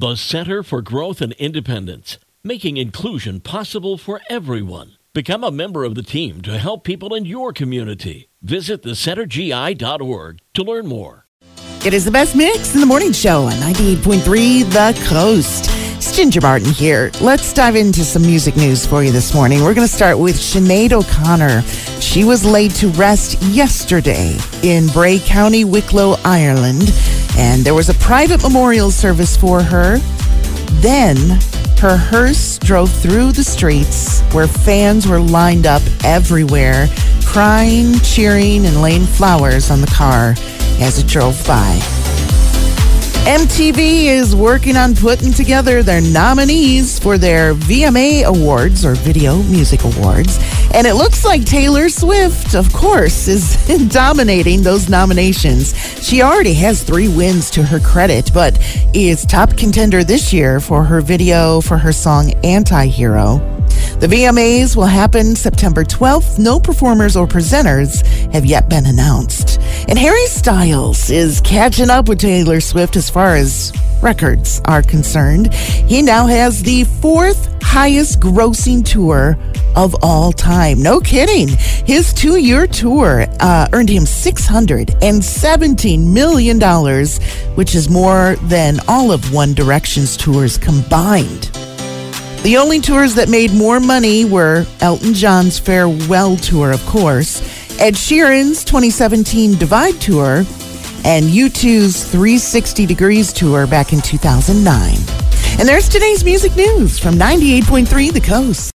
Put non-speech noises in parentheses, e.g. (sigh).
The Center for Growth and Independence, making inclusion possible for everyone. Become a member of the team to help people in your community. Visit thecentergi.org to learn more. It is the best mix in the morning show on 98.3 The Coast. Ginger Martin here. Let's dive into some music news for you this morning. We're going to start with Sinead O'Connor. She was laid to rest yesterday in Bray County, Wicklow, Ireland, and there was a private memorial service for her. Then her hearse drove through the streets where fans were lined up everywhere, crying, cheering, and laying flowers on the car as it drove by. MTV is working on putting together their nominees for their VMA Awards or Video Music Awards. And it looks like Taylor Swift, of course, is (laughs) dominating those nominations. She already has three wins to her credit, but is top contender this year for her video for her song Anti Hero. The VMAs will happen September 12th. No performers or presenters have yet been announced. And Harry Styles is catching up with Taylor Swift as far as records are concerned. He now has the fourth highest grossing tour of all time. No kidding. His two year tour uh, earned him $617 million, which is more than all of One Direction's tours combined. The only tours that made more money were Elton John's farewell tour, of course, Ed Sheeran's 2017 Divide tour, and U2's 360 Degrees tour back in 2009. And there's today's music news from 98.3 The Coast.